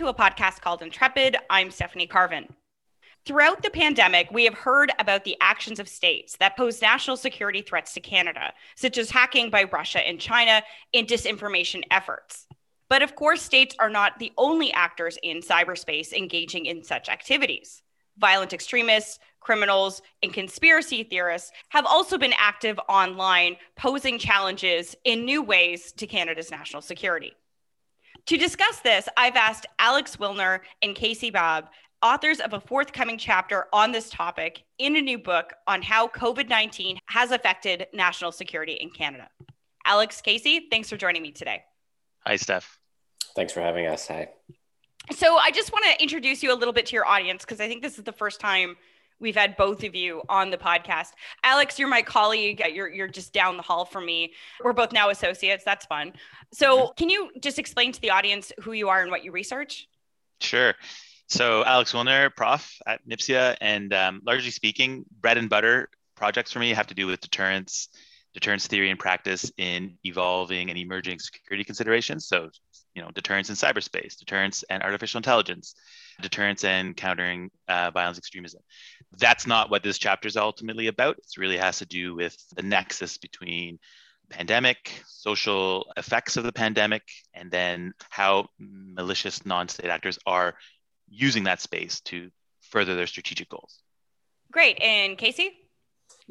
to a podcast called Intrepid. I'm Stephanie Carvin. Throughout the pandemic, we have heard about the actions of states that pose national security threats to Canada, such as hacking by Russia and China and disinformation efforts. But of course, states are not the only actors in cyberspace engaging in such activities. Violent extremists, criminals, and conspiracy theorists have also been active online, posing challenges in new ways to Canada's national security. To discuss this, I've asked Alex Wilner and Casey Babb, authors of a forthcoming chapter on this topic in a new book on how COVID 19 has affected national security in Canada. Alex, Casey, thanks for joining me today. Hi, Steph. Thanks for having us. Hi. So, I just want to introduce you a little bit to your audience because I think this is the first time we've had both of you on the podcast. Alex, you're my colleague. You're you're just down the hall from me. We're both now associates. That's fun. So, mm-hmm. can you just explain to the audience who you are and what you research? Sure. So, Alex Wilner, prof at NPSIA, and um, largely speaking, bread and butter projects for me have to do with deterrence, deterrence theory and practice in evolving and emerging security considerations. So, you know, deterrence in cyberspace, deterrence and artificial intelligence, deterrence and countering uh, violence extremism. That's not what this chapter is ultimately about. It really has to do with the nexus between pandemic, social effects of the pandemic, and then how malicious non-state actors are using that space to further their strategic goals. Great. And Casey?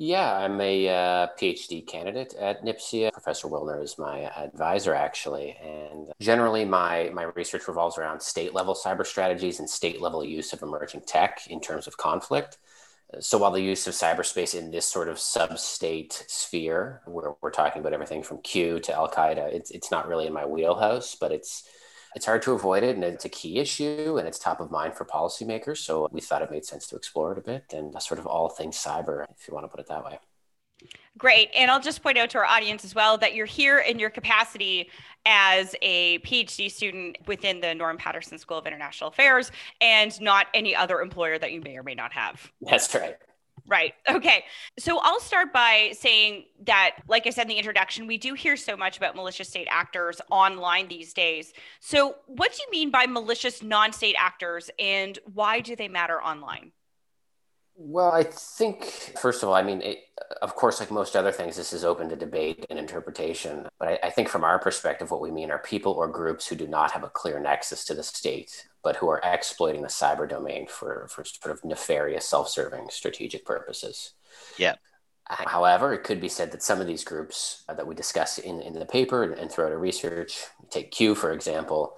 Yeah, I'm a uh, PhD candidate at NPSIA. Professor Wilner is my advisor, actually. And generally, my, my research revolves around state level cyber strategies and state level use of emerging tech in terms of conflict. So, while the use of cyberspace in this sort of sub state sphere, where we're talking about everything from Q to Al Qaeda, it's, it's not really in my wheelhouse, but it's it's hard to avoid it and it's a key issue and it's top of mind for policymakers. So we thought it made sense to explore it a bit and sort of all things cyber, if you want to put it that way. Great. And I'll just point out to our audience as well that you're here in your capacity as a PhD student within the Norman Paterson School of International Affairs and not any other employer that you may or may not have. That's right. Right. Okay. So I'll start by saying that, like I said in the introduction, we do hear so much about malicious state actors online these days. So, what do you mean by malicious non state actors and why do they matter online? Well, I think, first of all, I mean, it, of course, like most other things, this is open to debate and interpretation. But I, I, think from our perspective, what we mean are people or groups who do not have a clear nexus to the state, but who are exploiting the cyber domain for, for sort of nefarious, self serving strategic purposes. Yeah. However, it could be said that some of these groups uh, that we discuss in, in the paper and, and throughout our research, take Q, for example,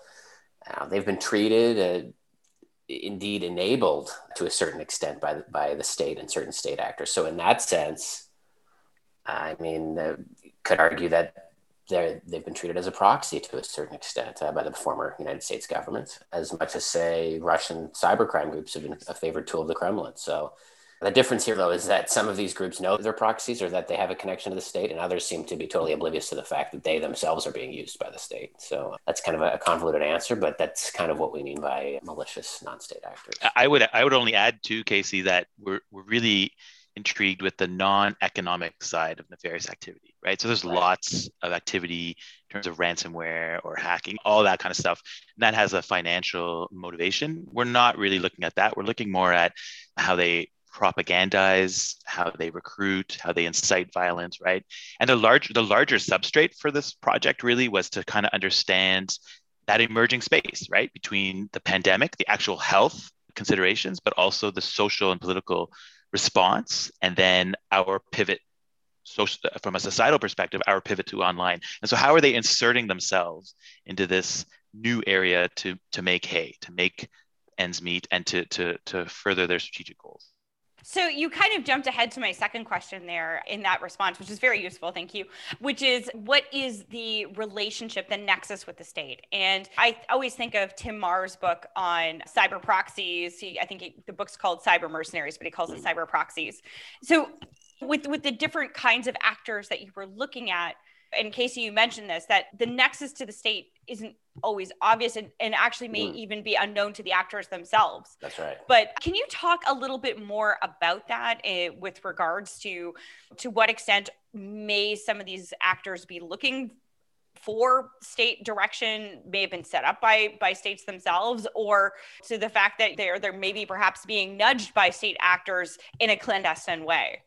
uh, they've been treated. Uh, indeed enabled to a certain extent by the, by the state and certain state actors. So in that sense, I mean, uh, could argue that they they've been treated as a proxy to a certain extent uh, by the former United States government, as much as say Russian cybercrime groups have been a favored tool of the Kremlin. So the difference here, though, is that some of these groups know they're proxies or that they have a connection to the state, and others seem to be totally oblivious to the fact that they themselves are being used by the state. So that's kind of a convoluted answer, but that's kind of what we mean by malicious non-state actors. I would I would only add to Casey that we're we're really intrigued with the non-economic side of nefarious activity, right? So there's right. lots of activity in terms of ransomware or hacking, all that kind of stuff. And that has a financial motivation. We're not really looking at that. We're looking more at how they propagandize, how they recruit, how they incite violence, right? And the large the larger substrate for this project really was to kind of understand that emerging space, right? Between the pandemic, the actual health considerations, but also the social and political response, and then our pivot social, from a societal perspective, our pivot to online. And so how are they inserting themselves into this new area to to make hay, to make ends meet and to to to further their strategic goals? So you kind of jumped ahead to my second question there in that response, which is very useful. Thank you. Which is what is the relationship, the nexus with the state? And I always think of Tim Maurer's book on cyber proxies. He, I think he, the book's called Cyber Mercenaries, but he calls it mm-hmm. cyber proxies. So with with the different kinds of actors that you were looking at, and Casey, you mentioned this, that the nexus to the state isn't always obvious and, and actually may mm. even be unknown to the actors themselves. That's right. But can you talk a little bit more about that uh, with regards to to what extent may some of these actors be looking for state direction may have been set up by by states themselves or to the fact that they're they're maybe perhaps being nudged by state actors in a clandestine way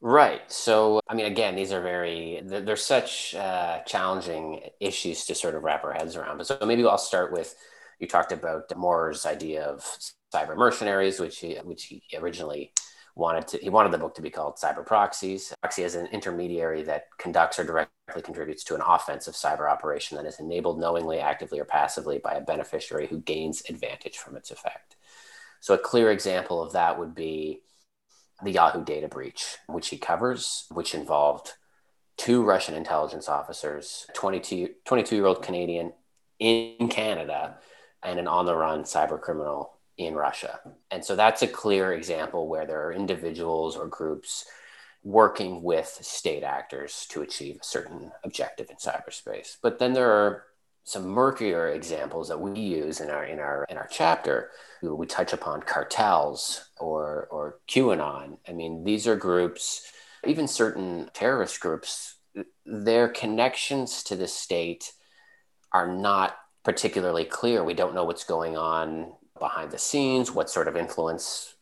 Right. So, I mean, again, these are very, they're, such uh, challenging issues to sort of wrap our heads around. But so maybe I'll start with you talked about Maurer's idea of cyber mercenaries, which he, which he originally wanted to, he wanted the book to be called Cyber Proxies. Proxy is an intermediary that conducts or directly contributes to an offensive cyber operation that is enabled knowingly, actively, or passively by a beneficiary who gains advantage from its effect. So, a clear example of that would be the Yahoo data breach, which he covers, which involved two Russian intelligence officers, 22, 22 year old Canadian in Canada, and an on the run cyber criminal in Russia. And so that's a clear example where there are individuals or groups working with state actors to achieve a certain objective in cyberspace. But then there are some murkier examples that we use in our in our in our chapter we touch upon cartels or or QAnon. I mean, these are groups, even certain terrorist groups, their connections to the state are not particularly clear. We don't know what's going on behind the scenes, what sort of influence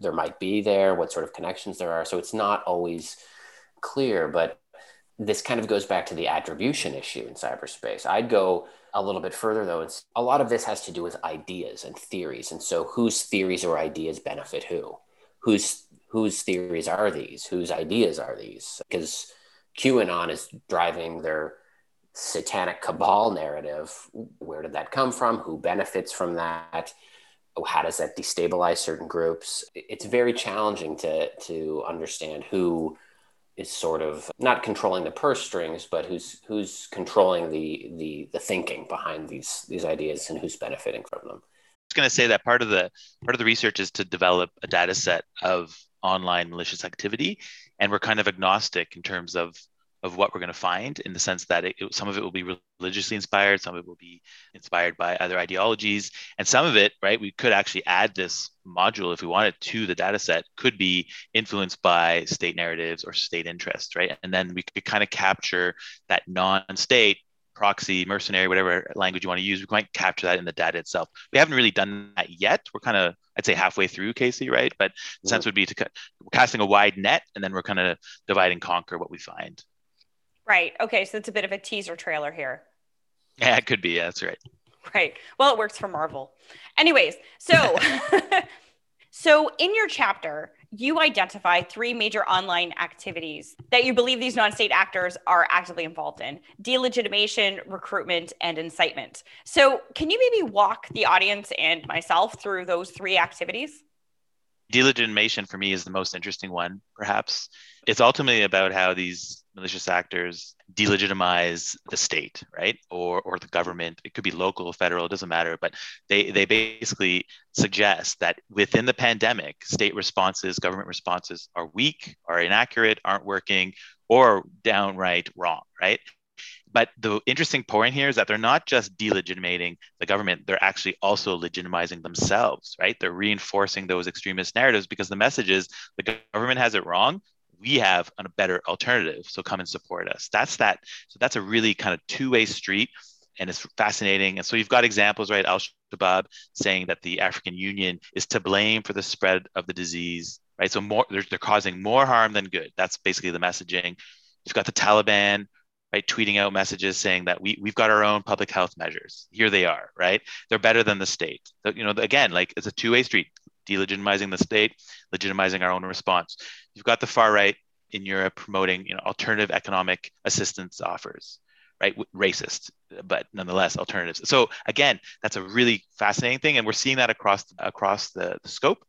there might be there, what sort of connections there are. So it's not always clear, but this kind of goes back to the attribution issue in cyberspace. I'd go a little bit further though it's a lot of this has to do with ideas and theories and so whose theories or ideas benefit who? Whose whose theories are these? Whose ideas are these? Because qanon is driving their satanic cabal narrative. Where did that come from? Who benefits from that? Oh, how does that destabilize certain groups? It's very challenging to to understand who is sort of not controlling the purse strings, but who's who's controlling the the the thinking behind these these ideas and who's benefiting from them. I was going to say that part of the part of the research is to develop a data set of online malicious activity, and we're kind of agnostic in terms of of what we're going to find in the sense that it, it, some of it will be religiously inspired some of it will be inspired by other ideologies and some of it right we could actually add this module if we wanted to the data set could be influenced by state narratives or state interests, right? And then we could kind of capture that non-state proxy mercenary whatever language you want to use we might capture that in the data itself. We haven't really done that yet. We're kind of i'd say halfway through casey right? But the mm-hmm. sense would be to casting a wide net and then we're kind of divide and conquer what we find Right. Okay. So it's a bit of a teaser trailer here. Yeah, it could be. Yeah, that's right. Right. Well, it works for Marvel. Anyways, so so in your chapter, you identify three major online activities that you believe these non-state actors are actively involved in: delegitimation, recruitment, and incitement. So, can you maybe walk the audience and myself through those three activities? Delegitimation for me is the most interesting one, perhaps. It's ultimately about how these malicious actors delegitimize the state, right? Or, or the government. It could be local, federal, it doesn't matter. But they, they basically suggest that within the pandemic, state responses, government responses are weak, are inaccurate, aren't working, or downright wrong, right? But the interesting point here is that they're not just delegitimating the government, they're actually also legitimizing themselves, right? They're reinforcing those extremist narratives because the message is the government has it wrong we have a better alternative. So come and support us. That's that. So that's a really kind of two-way street. And it's fascinating. And so you've got examples, right? Al Shabaab saying that the African Union is to blame for the spread of the disease, right? So more they're, they're causing more harm than good. That's basically the messaging. You've got the Taliban, right, tweeting out messages saying that we we've got our own public health measures. Here they are, right? They're better than the state. So, you know, again, like it's a two-way street delegitimizing the state, legitimizing our own response. You've got the far right in Europe promoting you know, alternative economic assistance offers, right? Racist, but nonetheless alternatives. So again, that's a really fascinating thing, and we're seeing that across across the, the scope.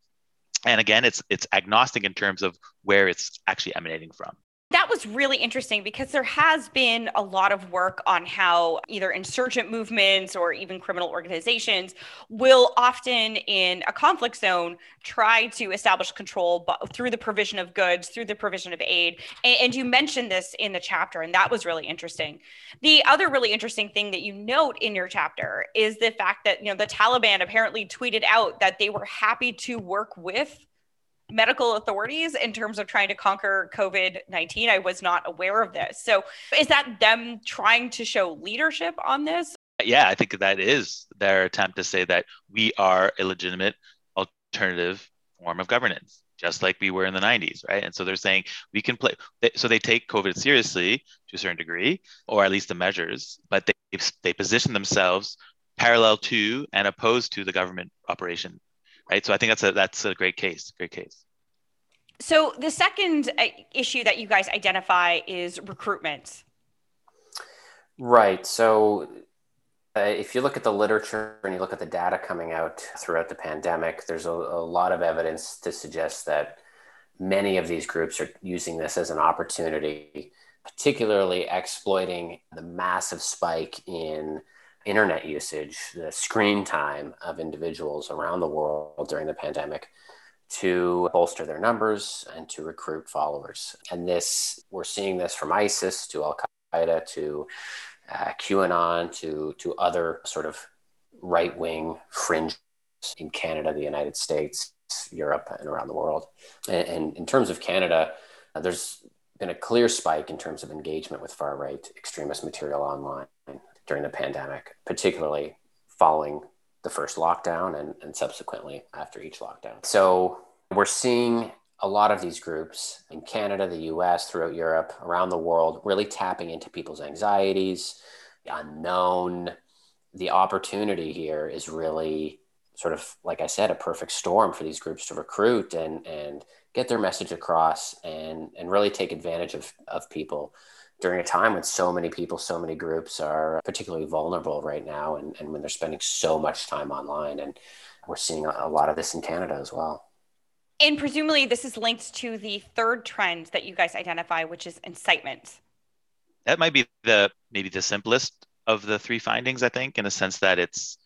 And again, it's it's agnostic in terms of where it's actually emanating from that was really interesting because there has been a lot of work on how either insurgent movements or even criminal organizations will often in a conflict zone try to establish control through the provision of goods through the provision of aid. And, you mentioned this in the chapter and that was really interesting. The other really interesting thing that you note in your chapter is the fact that you know the taliban apparently tweeted out that they were happy to work with medical authorities in terms of trying to conquer COVID 19. I was not aware of this. So, is that them trying to show leadership on this? Yeah, I think that is their attempt to say that we are a legitimate alternative form of governance just like we were in the 90s, right? And so they're saying we can play. So they take COVID seriously to a certain degree, or at least the measures, but they they position themselves parallel to and opposed to the government operation, right? So I think that's a that's a great case, great case. So the second uh, issue that you guys identify is recruitment. Right. So uh, if you look at the literature and you look at the data coming out throughout the pandemic, there's a, a, lot of evidence to suggest that many of these groups are using this as an opportunity, particularly exploiting the massive spike in internet usage, the screen time of individuals around the world during the pandemic to bolster their numbers and to recruit followers. And this, we're seeing this from ISIS to Al Qaeda to uh, QAnon to to other sort of right wing fringe in Canada, the United States, Europe, and around the world. And, and in terms of Canada, uh, there's been a clear spike in terms of engagement with far right extremist material online during the pandemic, particularly following the first lockdown and, and subsequently after each lockdown. So we're seeing a lot of these groups in Canada, the US, throughout Europe, around the world, really tapping into people's anxieties, the unknown. The opportunity here is really sort of, like I said, a perfect storm for these groups to recruit and, and get their message across and, and really take advantage of, of people during a time when so many people, so many groups are particularly vulnerable right now and, and when they're spending so much time online. And we're seeing a, a lot of this in Canada as well. And presumably, this is linked to the third trend that you guys identify, which is incitement. That might be the maybe the simplest of the three findings, I think, in a sense that it's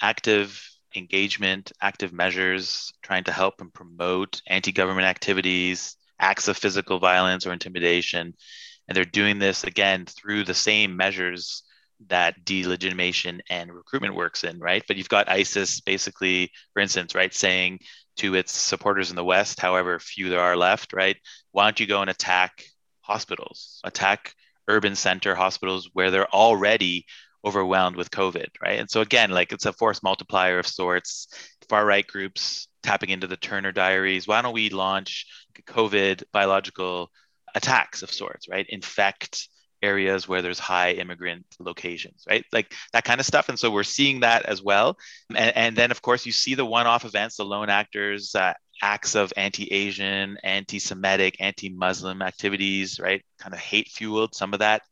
active engagement, active measures trying to help and promote anti government activities, acts of physical violence or intimidation. And they're doing this again through the same measures that delegitimation and recruitment works in, right? But you've got ISIS basically, for instance, right, saying to its supporters in the West, however few there are left, right? Why don't you go and attack hospitals, attack urban center hospitals where they're already overwhelmed with COVID, right? And so again, like it's a force multiplier of sorts. Far right groups tapping into the Turner diaries. Why don't we launch COVID biological attacks of sorts, right? Infect areas where there's high immigrant locations, right? Like that kind of stuff. And so we're seeing that as well. And, and then, of course, you see the one off events, the lone actors, uh, acts of anti Asian, anti Semitic, anti Muslim activities, right? Kind of hate fueled. Some of that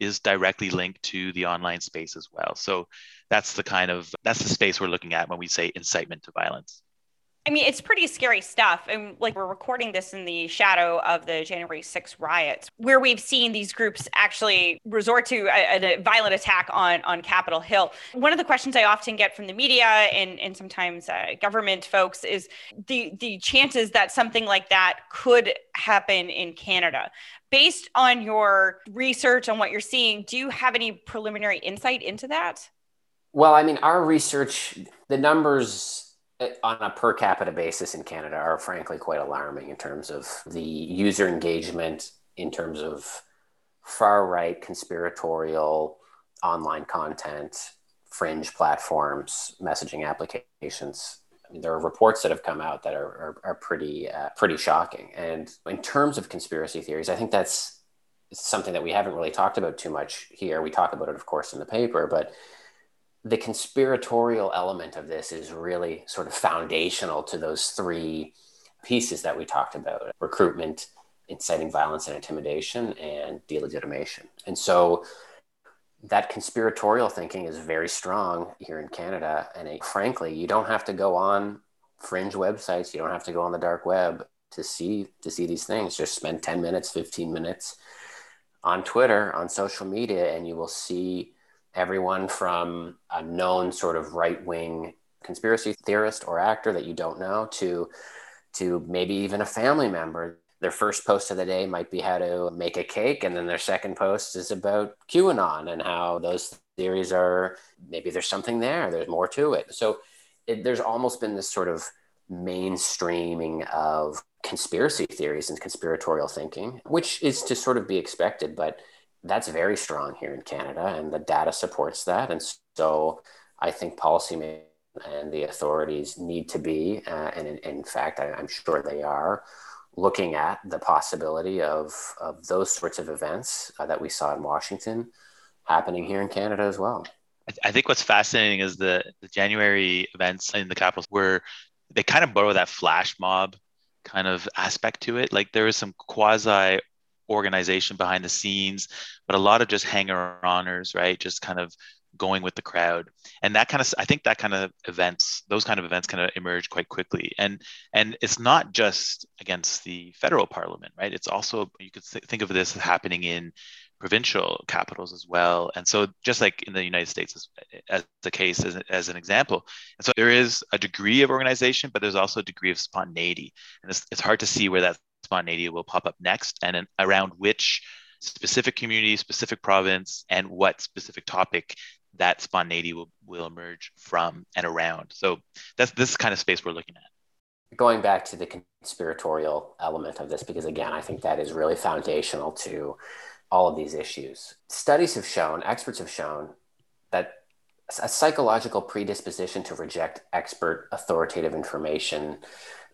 is directly linked to the online space as well. So that's the kind of that's the space we're looking at when we say incitement to violence. I mean, it's pretty scary stuff. And like we're recording this in the shadow of the January 6 riots, where we've seen these groups actually resort to a, a, violent attack on, on Capitol Hill. One of the questions I often get from the media and, and sometimes uh, government folks is the, the chances that something like that could happen in Canada. Based on your research on what you're seeing, do you have any preliminary insight into that? Well, I mean, our research, the numbers on a per capita basis in Canada are frankly quite alarming in terms of the user engagement, in terms of far right conspiratorial online content, fringe platforms, messaging applications. I mean, there are reports that have come out that are, are, are pretty uh, pretty shocking. And in terms of conspiracy theories, I think that's something that we haven't really talked about too much here. We talk about it, of course, in the paper, but the conspiratorial element of this is really sort of foundational to those three pieces that we talked about recruitment, inciting violence and intimidation, and delegitimation. And so that conspiratorial thinking is very strong here in Canada. And it, frankly, you don't have to go on fringe websites, you don't have to go on the dark web to see to see these things. Just spend 10 minutes, 15 minutes on Twitter, on social media, and you will see everyone from a known sort of right wing conspiracy theorist or actor that you don't know to to maybe even a family member. Their first post of the day might be how to make a cake, and then their second post is about QAnon and how those theories are maybe there's something there, there's more to it. So it, there's almost been this sort of mainstreaming of conspiracy theories and conspiratorial thinking, which is to sort of be expected, but that's very strong here in Canada, and the data supports that. And so I think policymakers and the authorities need to be, uh, and in, in fact, I, I'm sure they are, looking at the possibility of, of those sorts of events uh, that we saw in Washington happening here in Canada as well. I think what's fascinating is the, the January events in the capitals were they kind of borrow that flash mob kind of aspect to it. Like there was some quasi organization behind the scenes, but a lot of just hanger oners, right? Just kind of going with the crowd. And that kind of i think that kind of events those kind of events kind of emerge quite quickly. And and it's not just against the federal parliament right? It's also you could th- think of this happening in provincial capitals as well. And so just like in the united states as, as the case as, as an example. And so there is a degree of organization but there's also a degree of spontaneity. And it's, it's hard to see where that spontaneity will pop up next and in, around which specific community, specific province, and what specific topic that spontaneity will, will emerge from and around. So that's this kind of space we're looking at. Going back to the conspiratorial element of this, because again, I think that is really foundational to all of these issues. Studies have shown, experts have shown, that a psychological predisposition to reject expert authoritative information,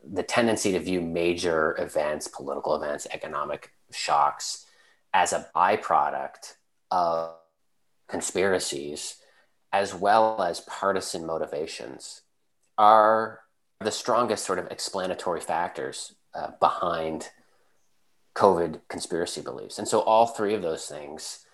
the tendency to view major events, political events, economic shocks, as a byproduct of conspiracies as well as partisan motivations are the strongest sort of explanatory factors uh, behind COVID conspiracy beliefs. And so, all three of those things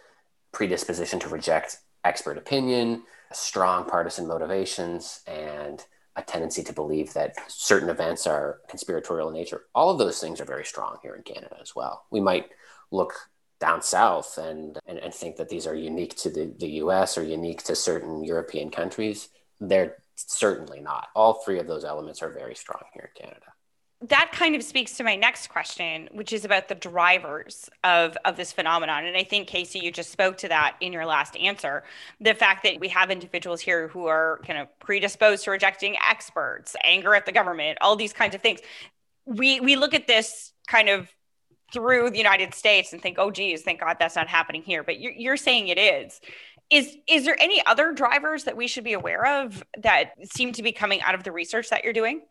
predisposition to reject expert opinion, strong partisan motivations, and a tendency to believe that certain events are conspiratorial in nature. All of those things are very strong here in Canada as well. We might look down south and, and, and think that these are unique to the, the US or unique to certain European countries. They're certainly not. All three of those elements are very strong here in Canada. That kind of speaks to my next question, which is about the drivers of, of this phenomenon. And I think, Casey, you just spoke to that in your last answer. The fact that we have individuals here who are kind of predisposed to rejecting experts, anger at the government, all these kinds of things. We, we look at this kind of through the United States and think, oh, geez, thank God that's not happening here. But you're, you're saying it is. Is is there any other drivers that we should be aware of that seem to be coming out of the research that you're doing?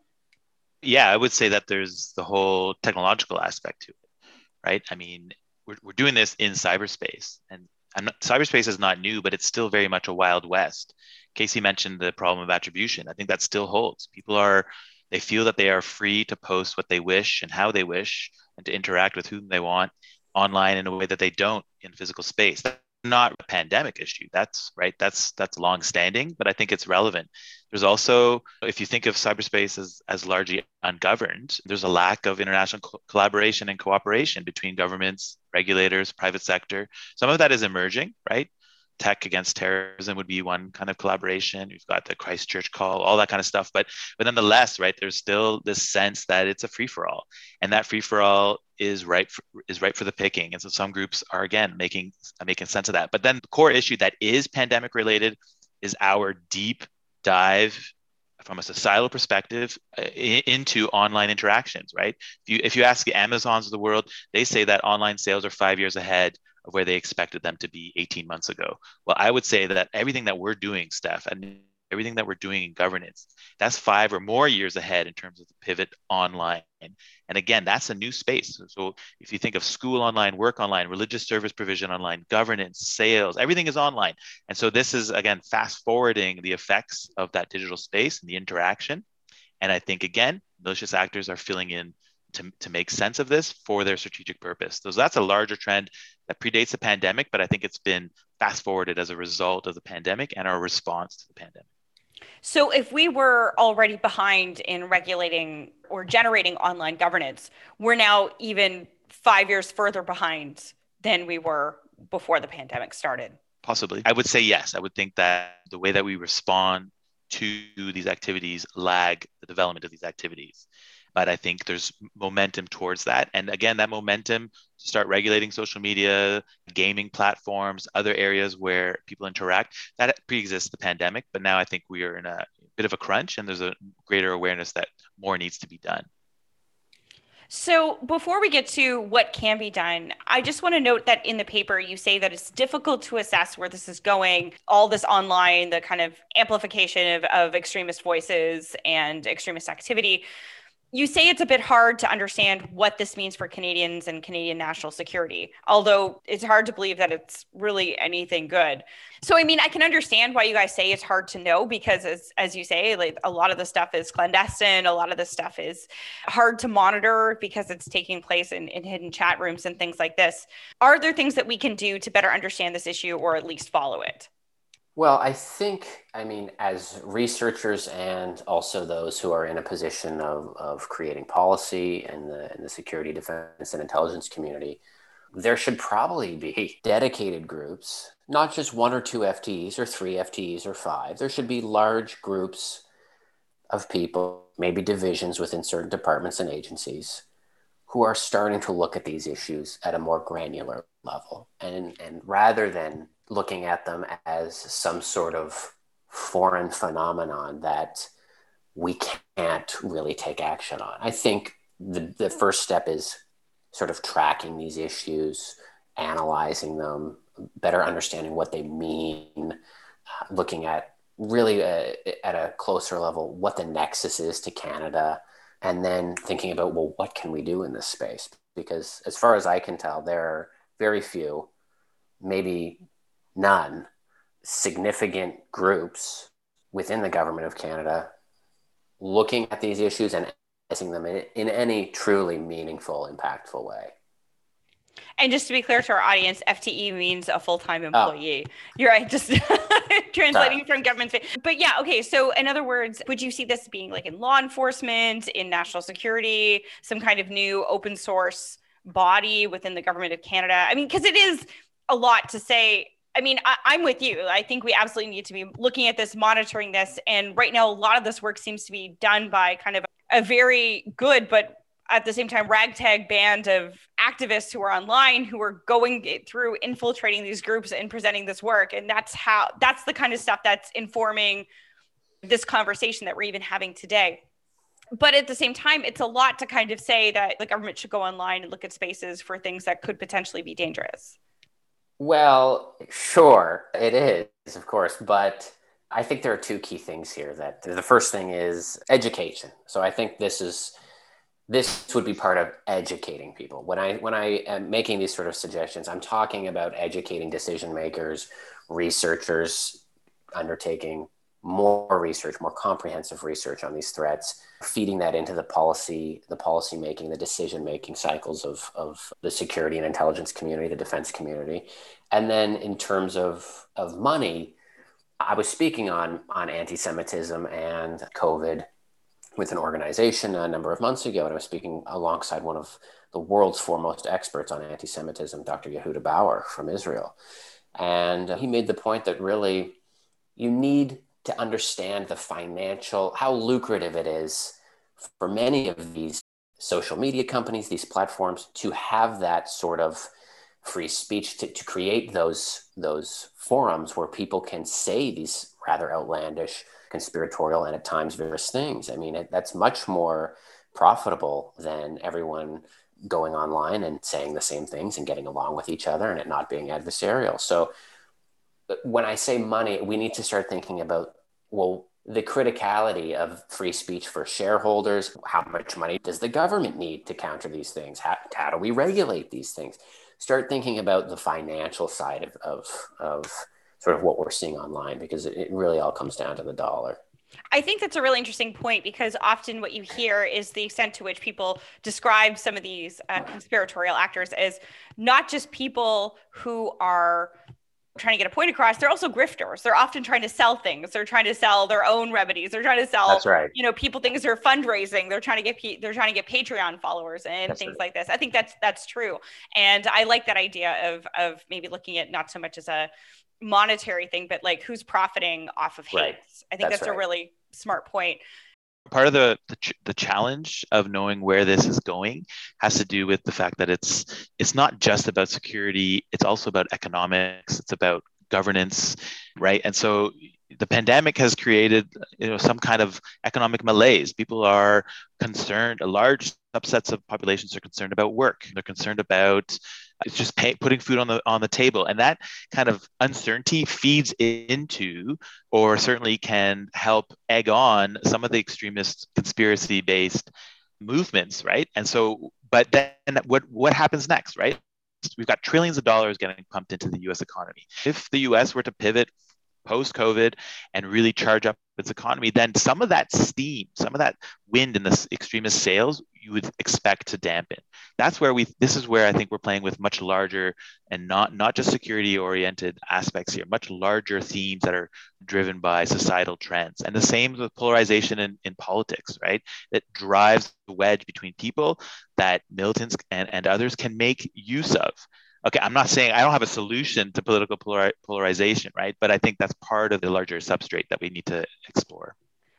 Yeah, I would say that there's the whole technological aspect to it, right? I mean, we're, we're doing this in cyberspace, and not, cyberspace is not new, but it's still very much a wild west. Casey mentioned the problem of attribution. I think that still holds. People are they feel that they are free to post what they wish and how they wish and to interact with whom they want online in a way that they don't in physical space. Not a pandemic issue. That's right. That's that's long standing, but I think it's relevant. There's also, if you think of cyberspace as, as largely ungoverned, there's a lack of international co- collaboration and cooperation between governments, regulators, private sector. Some of that is emerging, right? Tech against terrorism would be one kind of collaboration. We've got the Christchurch call, all that kind of stuff. But but nonetheless, right, there's still this sense that it's a free for all, and that free for all is right for, is right for the picking. And so some groups are again making making sense of that. But then the core issue that is pandemic related is our deep dive from a societal perspective uh, into online interactions right if you if you ask the amazons of the world they say that online sales are five years ahead where they expected them to be 18 months ago. Well, I would say that everything that we're doing, Steph, and everything that we're doing in governance, that's five or more years ahead in terms of the pivot online. And again, that's a new space. So if you think of school online, work online, religious service provision online, governance, sales, everything is online. And so this is, again, fast forwarding the effects of that digital space and the interaction. And I think, again, malicious actors are filling in to, to make sense of this for their strategic purpose. So that's a larger trend that predates the pandemic, but I think it's been fast forwarded as a result of the pandemic and our response to the pandemic. So, if we were already behind in regulating or generating online governance, we're now even five years further behind than we were before the pandemic started. Possibly. I would say yes. I would think that the way that we respond to these activities lag the development of these activities but I think there's momentum towards that. And again, that momentum to start regulating social media, gaming platforms, other areas where people interact, that pre-exists the pandemic. But now I think we are in a bit of a crunch and there's a greater awareness that more needs to be done. So, before we get to what can be done, I just want to note that in the paper, you say that it's difficult to assess where this is going, all this online, the kind of amplification of, of extremist voices and extremist activity you say it's a bit hard to understand what this means for Canadians and Canadian national security, although it's hard to believe that it's really anything good. So, I mean, I can understand why you guys say it's hard to know because, as, as you say, like a lot of the stuff is clandestine, a lot of the stuff is hard to monitor because it's taking place in, in hidden chat rooms and things like this. Are there things that we can do to better understand this issue or at least follow it? Well, I think, I mean, as researchers and also those who are in a position of, of creating policy in the, in the security, defense, and intelligence community, there should probably be dedicated groups, not just one or two FTEs or three FTEs or five. There should be large groups of people, maybe divisions within certain departments and agencies, who are starting to look at these issues at a more granular level. And, and rather than looking at them as some sort of foreign phenomenon that we can't really take action on. I think the, the first step is sort of tracking these issues, analyzing them, better understanding what they mean, looking at really a, uh, at a closer level what the nexus is to Canada, and then thinking about, well, what can we do in this space? Because as far as I can tell, there are very few, maybe none significant groups within the government of Canada looking at these issues and addressing them in, in any truly meaningful, impactful way. And just to be clear to our audience, FTE means a full time oh. employee. Oh. You're right, just translating Sorry. from government. But yeah, okay. So, in other words, would you see this being like in law enforcement, in national security, some kind of new open source body within the government of Canada? I mean, because it is a lot to say I mean, I, am with you. I think we absolutely need to be looking at this, monitoring this. And right now, a lot of this work seems to be done by kind of a very good, but at the same time, ragtag band of activists who are online who are going through infiltrating these groups and presenting this work. And that's how, that's the kind of stuff that's informing this conversation that we're even having today. But at the same time, it's a lot to kind of say that the government should go online and look at spaces for things that could potentially be dangerous. Well, sure, it is, of course, but I think there are two key things here. That the first thing is education. So I think this is this would be part of educating people. When I when I am making these sort of suggestions, I'm talking about educating decision makers, researchers undertaking more research, more comprehensive research on these threats, feeding that into the policy, the policy making, the decision making cycles of, of the security and intelligence community, the defense community. And then in terms of, of money, I was speaking on, on anti-Semitism and COVID with an organization a number of months ago, and I was speaking alongside one of the world's foremost experts on anti-Semitism, Dr. Yehuda Bauer from Israel. And he made the point that really you need to understand the financial, how lucrative it is for many of these social media companies, these platforms, to have that sort of free speech to, to create those those forums where people can say these rather outlandish conspiratorial and at times various things. I mean it, that's much more profitable than everyone going online and saying the same things and getting along with each other and it not being adversarial. So when I say money, we need to start thinking about, well, the criticality of free speech for shareholders. How much money does the government need to counter these things? How, how do we regulate these things? Start thinking about the financial side of, of, of sort of what we're seeing online because it, it really all comes down to the dollar. I think that's a really interesting point because often what you hear is the extent to which people describe some of these uh, conspiratorial actors as not just people who are trying to get a point across they're also grifters. They're often trying to sell things. They're trying to sell their own remedies. They're trying to sell that's right. you know people things. Are fundraising. They're trying to get they're trying to get patreon followers and that's things right. like this. I think that's that's true. And i like that idea of of maybe looking at not so much as a monetary thing but like who's profiting off of hate right. i think that's, that's right. a really smart point part of the, the, ch- the challenge of knowing where this is going has to do with the fact that it's it's not just about security it's also about economics it's about governance right? And so the pandemic has created you know some kind of economic malaise. People are concerned large subsets of populations are concerned about work. They're concerned about it's just pay, putting food on the on the table. And that kind of uncertainty feeds into or certainly can help egg on some of the extremist conspiracy based movements right? And so but then what what happens next right? We've got trillions of dollars getting pumped into the US economy. If the US were to pivot post COVID and really charge up its economy, then some of that steam, some of that wind in the extremist sails, you would expect to dampen. That's where we. This is where I think we're playing with much larger and not not just security oriented aspects here, much larger themes that are driven by societal trends. And the same with polarization in, in politics, right? That drives the wedge between people that militants and, and others can make use of okay i'm not saying i don't have a solution to political polar- polarization right but i think that's part of the larger substrate that we need to explore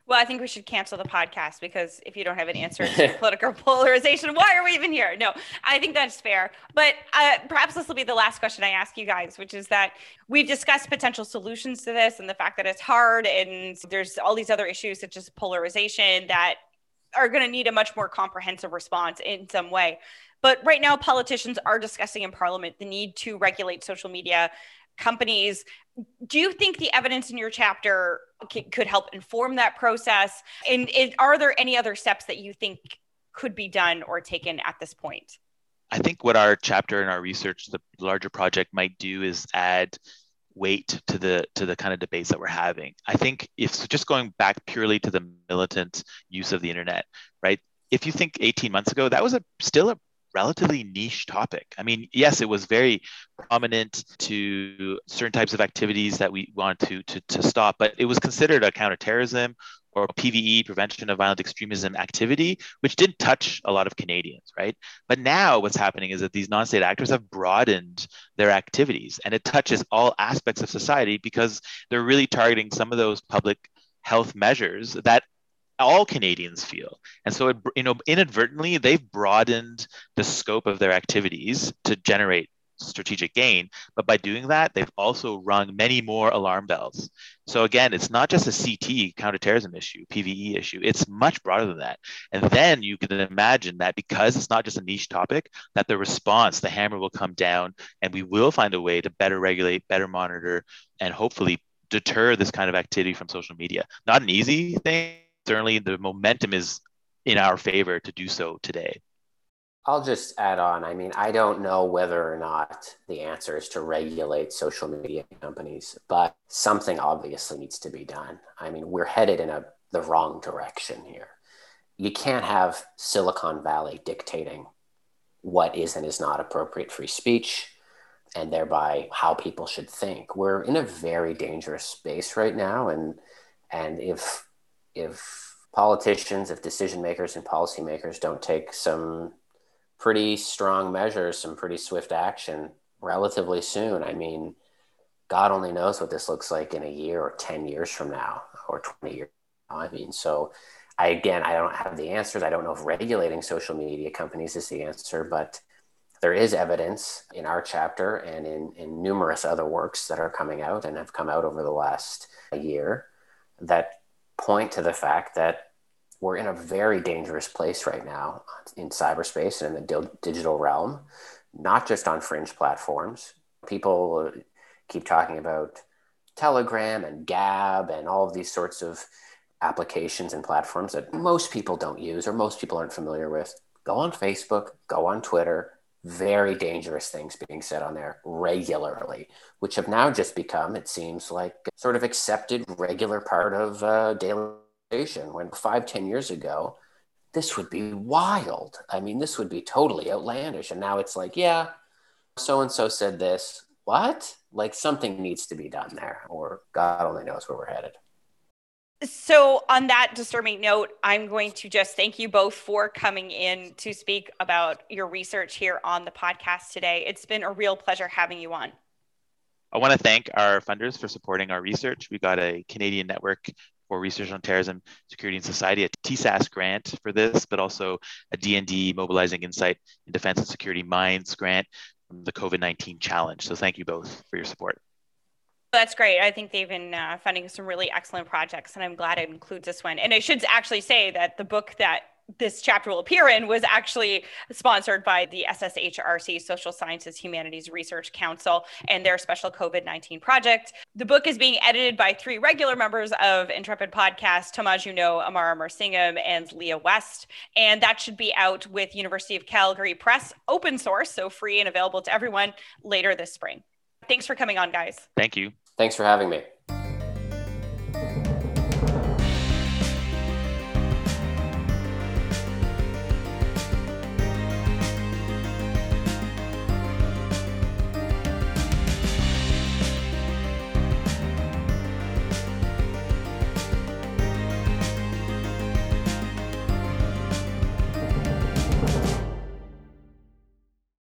well, I think we should cancel the podcast because if you don't have an answer to political polarization, why are we even here? No, I think that's fair. But uh, perhaps this will be the last question I ask you guys, which is that we've discussed potential solutions to this and the fact that it's hard and there's all these other issues such as polarization that are going to need a much more comprehensive response in some way. But right now, politicians are discussing in Parliament the need to regulate social media companies. Do you think the evidence in your chapter c- could help inform that process? And, and are there any other steps that you think could be done or taken at this point? I think what our chapter and our research, the larger project, might do is add weight to the to the kind of debates that we're having. I think if so just going back purely to the militant use of the internet, right? If you think 18 months ago, that was a still a relatively niche topic. I mean, yes, it was very prominent to certain types of activities that we wanted to, to, to stop, but it was considered a counterterrorism or PVE, prevention of violent extremism activity, which didn't touch a lot of Canadians, right? But now what's happening is that these non-state actors have broadened their activities and it touches all aspects of society because they're really targeting some of those public health measures that all Canadians feel. And so, it, you know, inadvertently, they've broadened the scope of their activities to generate strategic gain. But by doing that, they've also rung many more alarm bells. So again, it's not just a CT counterterrorism issue, PVE issue. It's much broader than that. And then you can imagine that because it's not just a niche topic, that the response, the hammer will come down, and we will find a way to better regulate, better monitor, and hopefully deter this kind of activity from social media. Not an easy thing certainly the momentum is in our favor to do so today. I'll just add on. I mean, I don't know whether or not the answer is to regulate social media companies, but something obviously needs to be done. I mean, we're headed in a the wrong direction here. You can't have Silicon Valley dictating what is and is not appropriate free speech and thereby how people should think. We're in a very dangerous space right now and and if if politicians, if decision makers and policymakers don't take some pretty strong measures, some pretty swift action relatively soon, I mean, God only knows what this looks like in a year or 10 years from now or 20 years. I mean, so I, again, I don't have the answers. I don't know if regulating social media companies is the answer, but there is evidence in our chapter and in, in numerous other works that are coming out and have come out over the last year that point to the fact that we're in a very dangerous place right now in cyberspace and in the digital realm, not just on fringe platforms. People keep talking about Telegram and Gab and all of these sorts of applications and platforms that most people don't use or most people aren't familiar with. Go on Facebook, go on Twitter, very dangerous things being said on there regularly, which have now just become, it seems like, sort of accepted regular part of uh, daily when five, ten years ago, this would be wild. I mean, this would be totally outlandish. And now it's like, yeah, so and so said this. What? Like something needs to be done there, or God only knows where we're headed. So, on that disturbing note, I'm going to just thank you both for coming in to speak about your research here on the podcast today. It's been a real pleasure having you on. I want to thank our funders for supporting our research. We got a Canadian network for research on terrorism, security, and society, a TSAS grant for this, but also a DND Mobilizing Insight in Defense and Security Minds grant from the COVID 19 challenge. So thank you both for your support. That's great. I think they've been uh, funding some really excellent projects, and I'm glad it includes this one. And I should actually say that the book that this chapter will appear in was actually sponsored by the SSHRC, Social Sciences Humanities Research Council, and their special COVID 19 project. The book is being edited by three regular members of Intrepid Podcast Thomas Juneau, Amarnath Amarasingam, and Leah West. And that should be out with University of Calgary Press, open source, so free and available to everyone later this spring. Thanks for coming on, guys. Thank you. Thanks for having me.